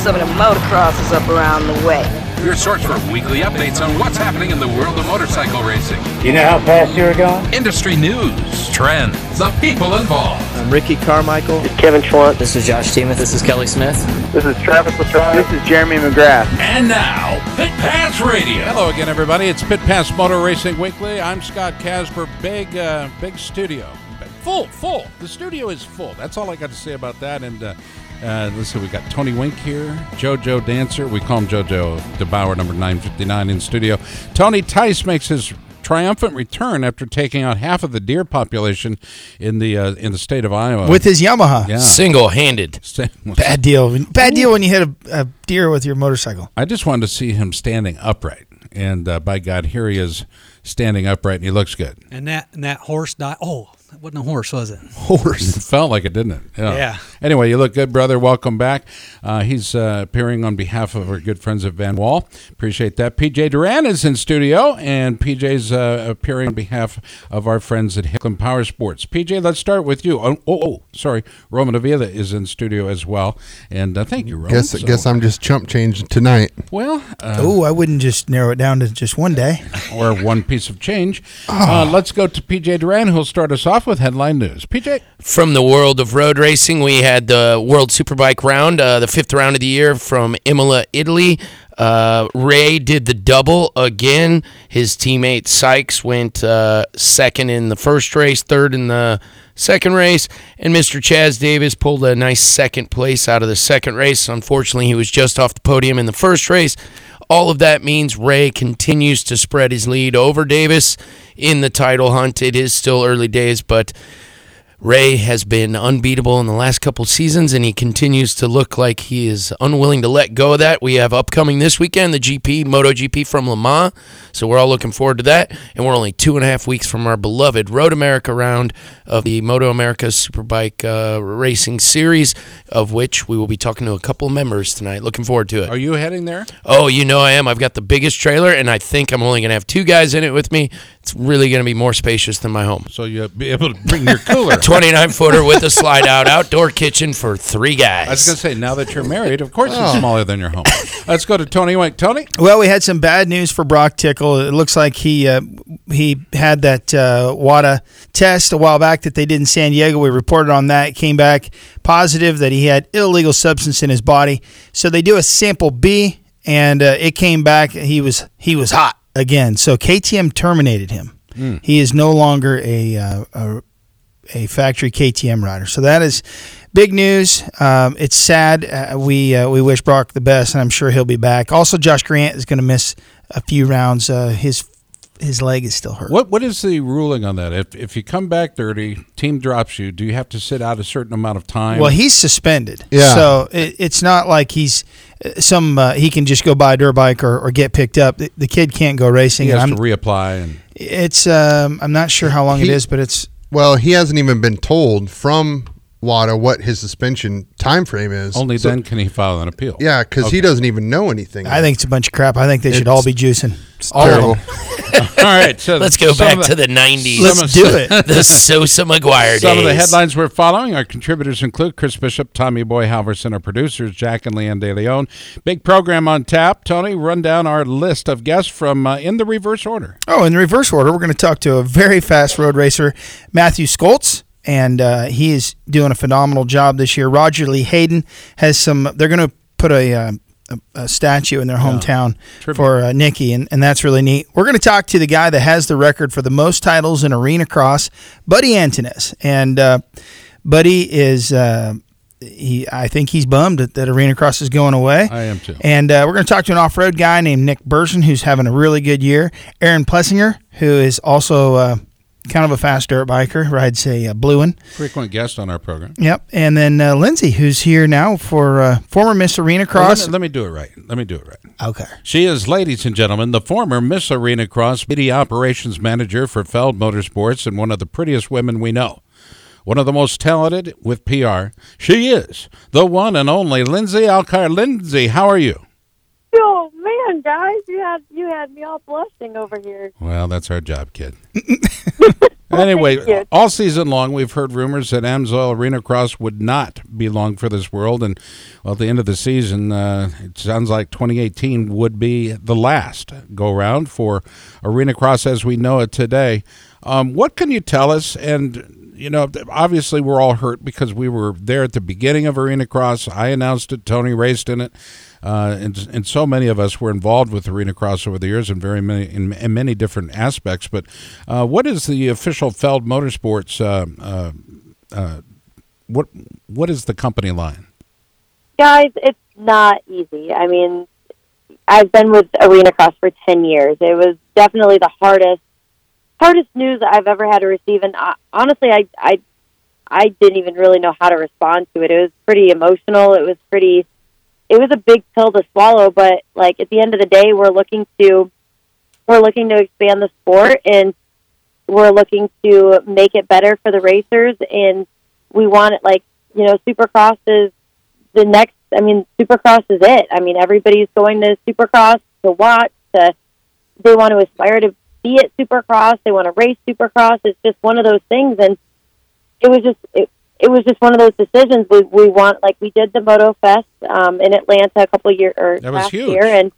Some of the motocross is up around the way. Your source for weekly updates on what's happening in the world of motorcycle racing. You know how fast you're going? Industry news, trends, the people involved. I'm Ricky Carmichael. Kevin Schwantz. This is Josh Teemuth. This is Kelly Smith. This is Travis Pastrana. This is Jeremy McGrath. And now, Pit Pass Radio. Hello again, everybody. It's Pit Pass Motor Racing Weekly. I'm Scott Casper. Big, uh, big studio. Full, full. The studio is full. That's all I got to say about that. And uh, uh, let's see, we got Tony Wink here, JoJo Dancer. We call him JoJo DeBauer, number 959 in studio. Tony Tice makes his triumphant return after taking out half of the deer population in the uh, in the state of Iowa with his Yamaha. Yeah. Single-handed. Bad deal. Bad deal when you hit a, a deer with your motorcycle. I just wanted to see him standing upright, and uh, by God, here he is standing upright, and he looks good. And that and that horse died. Oh, that wasn't a horse, was it? Horse. It felt like it, didn't it? Yeah. Anyway, you look good, brother. Welcome back. Uh, he's uh, appearing on behalf of our good friends at Van Wall. Appreciate that. PJ Duran is in studio, and PJ's uh, appearing on behalf of our friends at Hicklin Power Sports. PJ, let's start with you. Oh, oh, oh sorry. Roman Avila is in studio as well. And uh, thank you, Roman. Guess, So- guess I'm just chump changed tonight. Well, uh, Oh, I wouldn't just narrow it down to just one day. or one piece of change. Ah. Uh, let's go to PJ Duran, who'll start us off with headline news. PJ. From the world of road racing, we had the World Superbike round, uh, the fifth round of the year from Imola, Italy. Uh, Rea did the double again. His teammate Sykes went uh, second in the first race, third in the second race, and Mr. Chaz Davies pulled a nice second place out of the second race. Unfortunately, he was just off the podium in the first race. All of that means Rea continues to spread his lead over Davies in the title hunt. It is still early days, but Rea has been unbeatable in the last couple seasons, and he continues to look like he is unwilling to let go of that. We have upcoming this weekend the GP, MotoGP from Le Mans, so we're all looking forward to that. And we're only two and a half weeks from our beloved Road America round of the Moto America Superbike uh, Racing Series, of which we will be talking to a couple of members tonight. Looking forward to it. Are you heading there? Oh, you know I am. I've got the biggest trailer, and I think I'm only going to have two guys in it with me. It's really going to be more spacious than my home. So you'll be able to bring your cooler. 29 footer with a slide out outdoor kitchen for three guys. I was going to say, now that you're married, of course it's smaller than your home. Let's go to Tony Wink. Tony? Well, we had some bad news for Broc Tickle. It looks like he uh, he had that uh, WADA test a while back that they did in San Diego. We reported on that. It came back positive that he had illegal substance in his body. So they do a sample B, and uh, it came back. He was he was hot again. So KTM terminated him. He is no longer a, uh, a a factory KTM rider. So that is big news. Um, it's sad. Uh, we uh, we wish Broc the best, and I'm sure he'll be back. Also, Josh Grant is going to miss a few rounds. Uh, his his leg is still hurt. What What is the ruling on that? If, if you come back dirty, team drops you, do you have to sit out a certain amount of time? Well, he's suspended. Yeah. So it, it's not like he's uh, some uh, he can just go buy a dirt bike or, or get picked up. The, the kid can't go racing. he has and to I'm, reapply. and it's um, I'm not sure how long it He- is, but it's Well, he hasn't even been told from WADA what his suspension time frame is. Only So- then can he file an appeal. Yeah, because Okay. he doesn't even know anything. I think it's a bunch of crap. I think they should all be juicing. it's All terrible. All right. So Let's go back of to the 90s. Let's do it. the Sosa McGuire Some of the headlines we're following. Our contributors include Chris Bishop, Tommy Boy Halverson, our producers, Jack and Leanne De Leon. Big program on tap. Tony, run down our list of guests from uh, in the reverse order. Oh, in the reverse order, we're going to talk to a very fast road racer, Mathew Scholtz, and uh, he is doing a phenomenal job this year. Roger Lee Hayden has some. They're going to put a, uh, a, a statue in their hometown for uh, Nicky, and, and that's really neat. We're going to talk to the guy that has the record for the most titles in arena cross, Buddy Antunez, and uh, Buddy is. Uh, he, I think he's bummed that, that arena cross is going away. I am too. And uh, we're going to talk to an off road guy named Nick Burson, who's having a really good year. Aaron Plessinger, who is also uh, kind of a fast dirt biker, rides a uh, blue one. Frequent guest on our program. Yep. And then uh, Lindsay, who's here now for uh, former Miss Arena Well, let, Cross. me, let me do it right. Let me do it right. Okay. She is, ladies and gentlemen, the former Miss Arena Cross Media Operations Manager for Feld Motorsports and one of the prettiest women we know. One of the most talented with PR. She is the one and only Lindsay Alcar. Lindsay, how are you? Guys, you had you had me all blushing over here. Well, that's our job, kid. anyway, all season long, we've heard rumors that Amsoil Arena Cross would not be long for this world, and well, at the end of the season, uh, it sounds like 2018 would be the last go round for Arena Cross as we know it today. Um, what can you tell us? And you know, obviously, we're all hurt because we were there at the beginning of Arena Cross. I announced it. Tony raced in it. Uh, and, and so many of us were involved with Arena Cross over the years in very many in, in many different aspects. But uh, what is the official Feld Motorsports? Uh, uh, uh, what what is the company line? Guys, it's not easy. I mean, I've been with Arena Cross for ten years. It was definitely the hardest hardest news I've ever had to receive, and honestly, I I I didn't even really know how to respond to it. It was pretty emotional. It was pretty. It was a big pill to swallow, but like at the end of the day, we're looking to we're looking to expand the sport and we're looking to make it better for the racers. And we want it like you know supercross is the next i mean supercross is it. I mean everybody's going to supercross to watch. To they want to aspire to be at supercross. They want to race supercross. It's just one of those things. And it was just it, it was just one of those decisions we we want like we did the moto fest um in atlanta a couple years or That was last huge. year and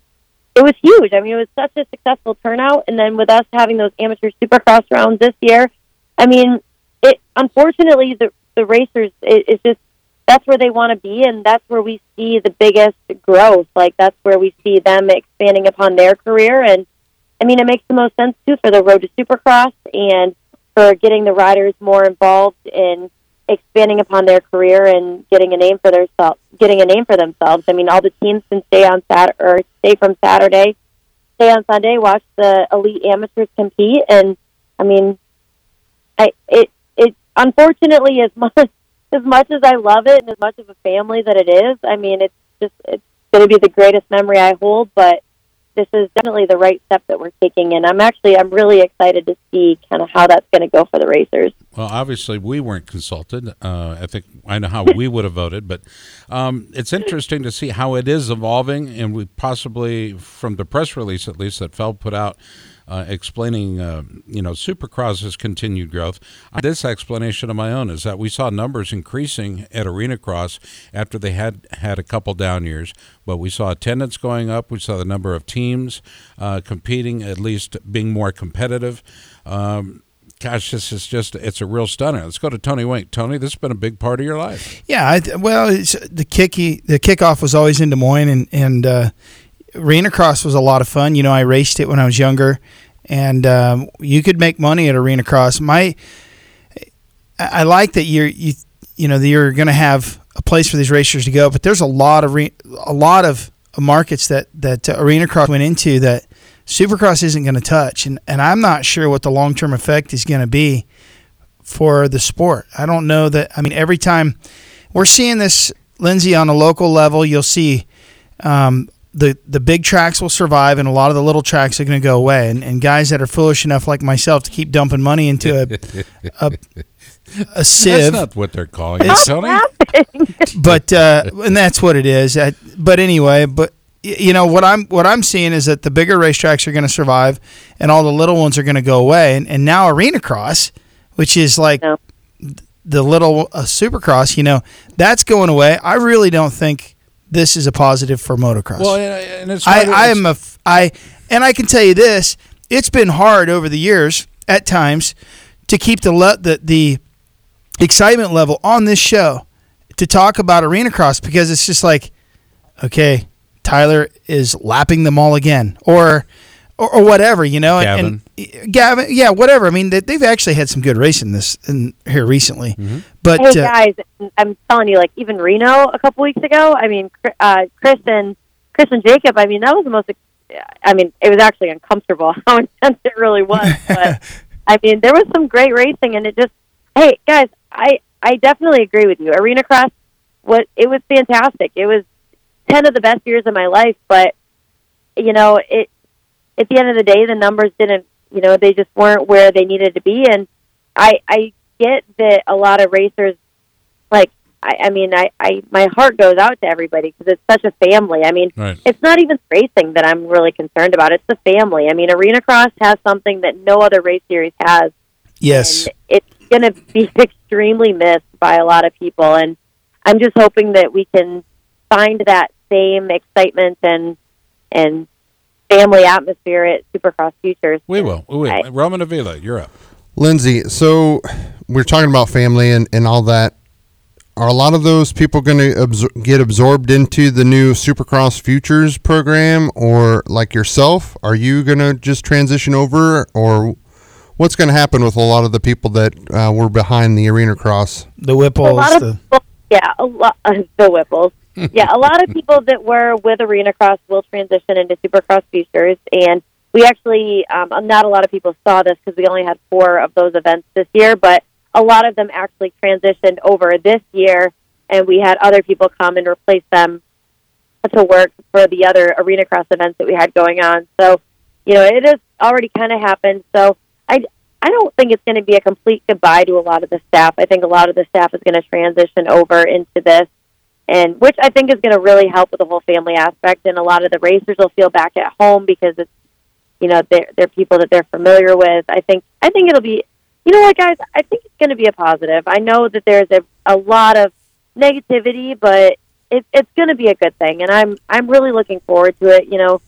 it was huge. I mean, it was such a successful turnout, and then with us having those amateur supercross rounds this year, I mean, it unfortunately the the racers it, it's just that's where they want to be, and that's where we see the biggest growth. Like that's where we see them expanding upon their career, and I mean, it makes the most sense too for the road to supercross and for getting the riders more involved in expanding upon their career and getting a name for themselves. getting a name for themselves. I mean, all the teams can stay on Sat or stay from Saturday, stay on Sunday, watch the elite amateurs compete, and I mean, I it it unfortunately as much as much as I love it and as much of a family that it is. I mean, it's just it's going to be the greatest memory I hold, but this is definitely the right step that we're taking and I'm actually I'm really excited to see kind of how that's going to go for the racers. Well, obviously, we weren't consulted. Uh, I think I know how we would have voted, but um, it's interesting to see how it is evolving. And we possibly, from the press release at least that Feld put out, uh, explaining, uh, you know, Supercross's continued growth. This explanation of my own is that we saw numbers increasing at Arena Cross after they had had a couple down years, but we saw attendance going up. We saw the number of teams uh, competing, at least being more competitive. Um, gosh, this is just, it's a real stunner. Let's go to Tony Wink. Tony, this has been a big part of your life. Yeah, I, well, the kicky the kickoff was always in Des Moines, and and uh, Arena Cross was a lot of fun. You know, I raced it when I was younger, and um, you could make money at Arena Cross. My, I like that you're you you know that you're going to have a place for these racers to go, but there's a lot of re, a lot of markets that that uh, Arena Cross went into that Supercross isn't going to touch, and and I'm not sure what the long term effect is going to be for the sport. I don't know that. I mean, every time we're seeing this, Lindsay, on a local level, you'll see um, the the big tracks will survive, and a lot of the little tracks are going to go away. And, and guys that are foolish enough, like myself, to keep dumping money into a a, a sieve. That's not what they're calling it, It's- Tony. but uh, and that's what it is. Uh, but anyway, but you know what I'm what I'm seeing is that the bigger racetracks are going to survive, and all the little ones are going to go away. And, and now Arena Cross, which is like the little uh, Supercross, you know, that's going away. I really don't think this is a positive for motocross. Well, and, uh, and it's I, I am a f- I and I can tell you this: it's been hard over the years at times to keep the le- the the excitement level on this show to talk about arena cross because it's just like, okay, Tyler is lapping them all again, or or, or whatever, you know. And, and Gavin, yeah, whatever. I mean, they, they've actually had some good racing this in here recently, but hey uh, guys, I'm telling you, like even Reno a couple weeks ago. I mean, Cr- uh, Chris and Chris and Jacob. I mean, that was the most. I mean, it was actually uncomfortable how intense it really was. But I mean, there was some great racing, and it just, hey guys, I I definitely agree with you. Arena Cross, what it was fantastic. It was ten of the best years of my life, but you know, it at the end of the day, the numbers didn't, you know, they just weren't where they needed to be, and I I get that a lot of racers, like, I, I mean, I, I my heart goes out to everybody because it's such a family. I mean, Right. it's not even racing that I'm really concerned about. It's the family. I mean, Arena Cross has something that no other race series has. Yes. And it's going to be extremely missed by a lot of people. And I'm just hoping that we can find that same excitement and and family atmosphere at Supercross Futures. We will. We will. Roman Avila, you're up. Lindsay, so we're talking about family and, and all that. Are a lot of those people going to absor- get absorbed into the new Supercross Futures program, or like yourself, are you going to just transition over, or what's going to happen with a lot of the people that uh, were behind the Arena Cross? The a Whipples. lot of The, people, yeah, a lot the Whipples. yeah, a lot of people that were with Arena Cross will transition into Supercross Futures, and we actually um, not a lot of people saw this because we only had four of those events this year, but a lot of them actually transitioned over this year, and we had other people come and replace them to work for the other Arena Cross events that we had going on. So, you know, it has already kind of happened. So, I I don't think it's going to be a complete goodbye to a lot of the staff. I think a lot of the staff is going to transition over into this, and which I think is going to really help with the whole family aspect. And a lot of the racers will feel back at home because it's you know they're they're people that they're familiar with. I think I think it'll be you know what guys I think it's going to be a positive. I know that there's a a lot of negativity, but it, it's going to be a good thing, and I'm I'm really looking forward to it. You know,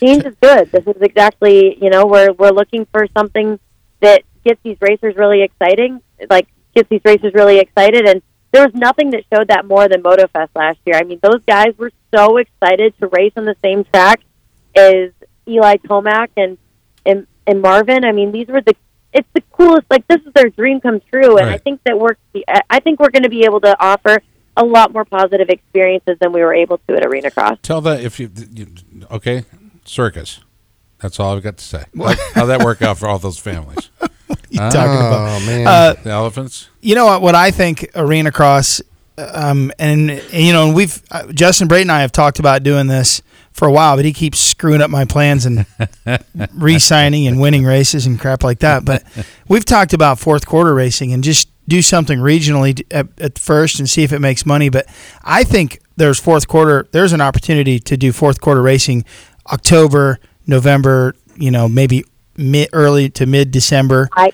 change is good. This is exactly you know we're we're looking for something that gets these racers really exciting, like gets these racers really excited. And there was nothing that showed that more than MotoFest last year. I mean, those guys were so excited to race on the same track as Eli Tomac and and and Marvin. I mean, these were the it's the coolest. Like this is their dream come true, and I think that we're I think we're going to be able to offer a lot more positive experiences than we were able to at Arena Cross. Tell that if you, you okay, circus. That's all I've got to say. How'd that work out for all those families? You Huh? talking about? Oh man, Uh, the elephants. you know what? What I think Arena Cross, um, and, and, you know, and we've uh, Justin Brayton and I have talked about doing this for a while, but he keeps screwing up my plans and re-signing and winning races and crap like that. But we've talked about fourth quarter racing and just do something regionally at, at first and see if it makes money. But I think there's fourth quarter. There's an opportunity to do fourth quarter racing, October, November. You know, maybe mid early to mid December. I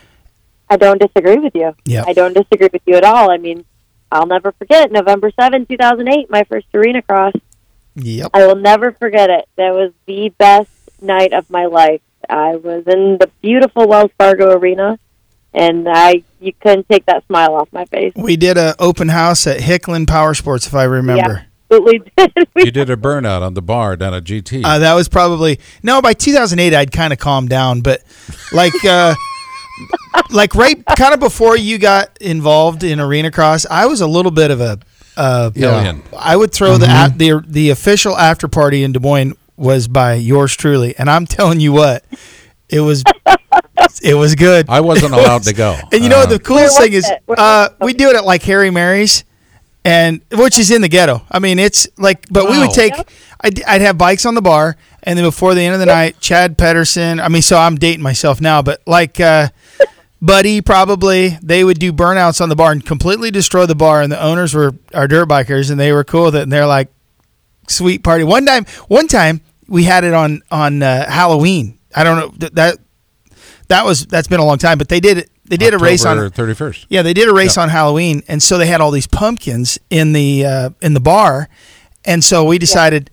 I don't disagree with you. Yeah. I don't disagree with you at all. I mean, I'll never forget November 7, 2008, my first arena cross. Yep. I will never forget it. That was the best night of my life. I was in the beautiful Wells Fargo Arena, and I you couldn't take that smile off my face. We did a open house at Hicklin Power Sports, if I remember. Absolutely did. You did a burnout on the bar down at GT. Uh, that was probably no. By 2008, I'd kind of calmed down, but like, uh, like right kind of before you got involved in arena cross, I was a little bit of a. Uh, Alien. I would throw the a the the official after party in Des Moines was by yours truly, and I'm telling you what, it was it was good. I wasn't allowed was- to go. And you know what Uh, the coolest thing is? Uh, we do it at like Harry Mary's, and which is in the ghetto. I mean, it's like, but we would take. I'd, I'd have bikes on the bar, and then before the end of the night, Chad Pedersen. I mean, so I'm dating myself now, but like. uh Buddy, probably they would do burnouts on the bar and completely destroy the bar. And the owners were our dirt bikers, and they were cool with it. And they're like, "Sweet party." One time, one time we had it on on uh, Halloween. I don't know that that was that's been a long time, but they did it. They did a race on thirty first. yeah, they did a race on Halloween, and so they had all these pumpkins in the uh, in the bar, and so we decided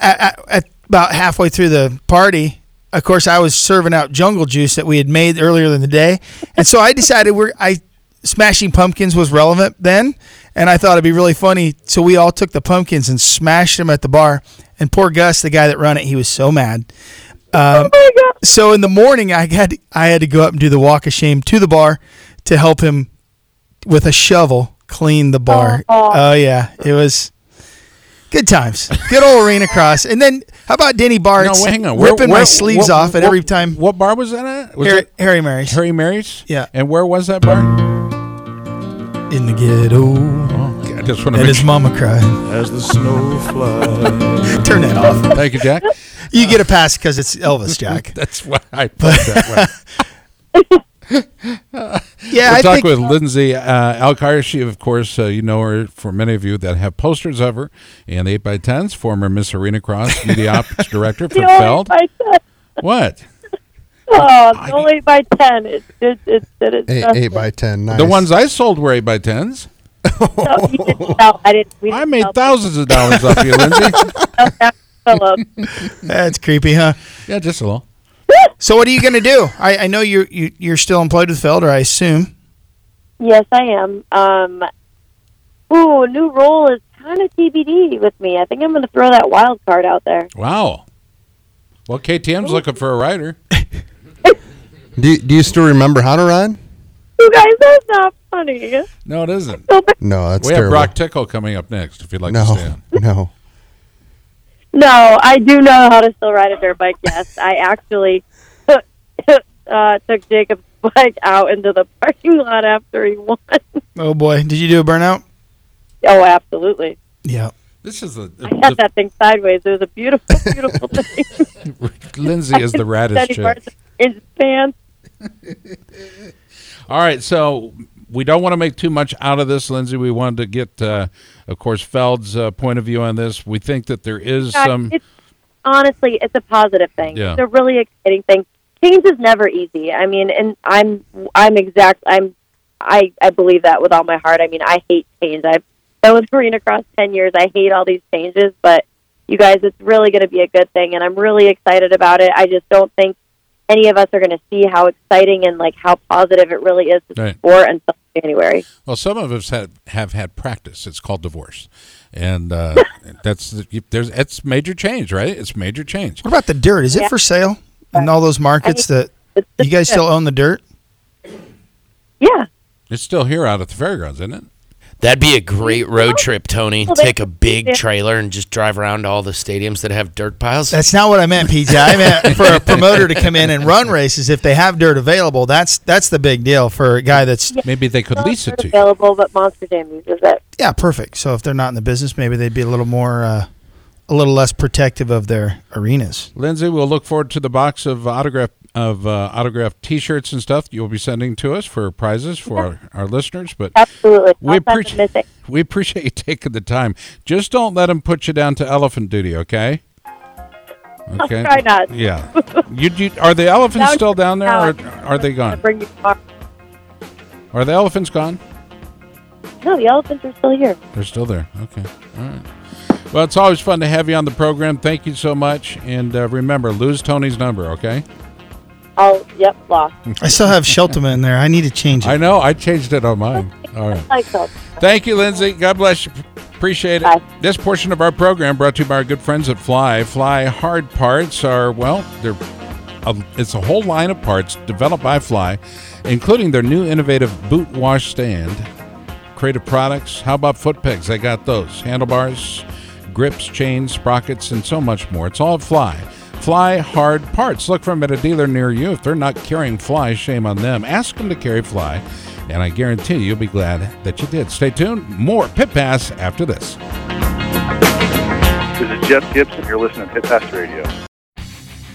at, at, at about halfway through the party. Of course, I was serving out jungle juice that we had made earlier in the day, and so I decided we're I smashing pumpkins was relevant then, and I thought it'd be really funny. So we all took the pumpkins and smashed them at the bar. And poor Gus, the guy that run it, he was so mad. Um, so in the morning, I had I had to go up and do the walk of shame to the bar to help him with a shovel clean the bar. Oh. Oh yeah, it was. Good times. Good old arena cross. And then how about Denny Bart's No, hang on. ripping my sleeves what- off at what- every time. What bar was that at? Was Harry, it Harry Mary's. Harry Mary's? Yeah. And where was that bar? In the ghetto. Okay, I just want to And make his mama cried. As the snow flies. Turn that off. Thank you, Jack. You get a pass because it's Elvis, Jack. That's why I put that way. Yeah, we'll I talk think with Lindsay uh, Alkire. She, of course, uh, you know her for many of you that have posters of her in 8x10s, former Miss Arena Cross media ops director for The Feld. What? Oh, the only by 10. It's just, it's, it's Eight, just- eight by ten. Nice. The ones I sold were 8x10s. No, you didn't sell. I didn't. We didn't made sell thousands of dollars off you, Lindsay. That's creepy, huh? Yeah, just a little. So what are you going to do? I, I know you're you, you're still employed with Felder, I assume. Yes, I am. Um, ooh, a new role is kind of TBD with me. I think I'm going to throw that wild card out there. Wow. Well, KTM's looking for a rider. Do do you still remember how to ride? You guys, that's not funny. No, it isn't. No, that's we have. Broc Tickle coming up next. If you'd like to stand. no, no. No, I do know how to still ride a dirt bike. Yes, I actually uh, took Jacob's bike out into the parking lot after he won. Oh boy, did you do a burnout? Oh, absolutely. Yeah. This is the, I had that thing sideways. It was a beautiful, beautiful thing. Lindsay is the raddest Steady chick. in his pants. All right, so we don't want to make too much out of this, Lindsay. We wanted to get, uh, of course, Feld's uh, point of view on this. We think that there is some. it's honestly, it's a positive thing. Yeah. It's a really exciting thing. Change is never easy. I mean, and I'm, I'm exact. I'm, I, I believe that with all my heart. I mean, I hate change. I've been with Marina Cross ten years. I hate all these changes, but you guys, it's really going to be a good thing, and I'm really excited about it. I just don't think any of us are going to see how exciting and like how positive it really is to Right. sport until January. Well, some of us had, have had practice. It's called divorce, and uh, that's there's it's major change, right? It's major change. What about the dirt? Is it for sale in all those markets that you guys still own the dirt? Yeah. It's still here out at the fairgrounds, isn't it? That'd be a great road trip, Tony. Take a big trailer and just drive around to all the stadiums that have dirt piles. That's not what I meant, PJ. I meant for a promoter to come in and run races if they have dirt available. That's that's the big deal for a guy that's Maybe they could lease it to you. available, but Monster Jam uses it. yeah perfect. So if they're not in the business, maybe they'd be a little more, uh, a little less protective of their arenas. Lindsay, we'll look forward to the box of autograph of uh, autographed T-shirts and stuff you'll be sending to us for prizes for our, our listeners. But Absolutely. we I'll appreciate we appreciate you taking the time. Just don't let them put you down to elephant duty, okay? Okay. try not. Yeah. You, you are the elephants still down there, or now. are they gone? bring you. Are the elephants gone? No, the elephants are still here. They're still there. Okay. All right. Well, it's always fun to have you on the program. Thank you so much. And uh, remember, lose Tony's number, okay? Oh, yep, lost. I still have Sheltema in there. I need to change it. I know. I changed it on mine. All right. Thank you, Lindsay. God bless you. Appreciate it. Bye. This portion of our program brought to you by our good friends at Fly. Fly hard parts are well, they're a, it's a whole line of parts developed by Fly, including their new innovative boot wash stand, creative products. How about foot pegs? They got those handlebars, grips, chains, sprockets, and so much more. It's all at Fly. Fly hard parts. Look for them at a dealer near you. If they're not carrying Fly, shame on them. Ask them to carry Fly, and I guarantee you'll be glad that you did. Stay tuned. More Pit Pass after this. This is Jeff Gibson. You're listening to Pit Pass Radio.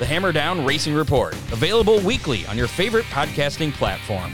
The Hammer Down Racing Report, available weekly on your favorite podcasting platform.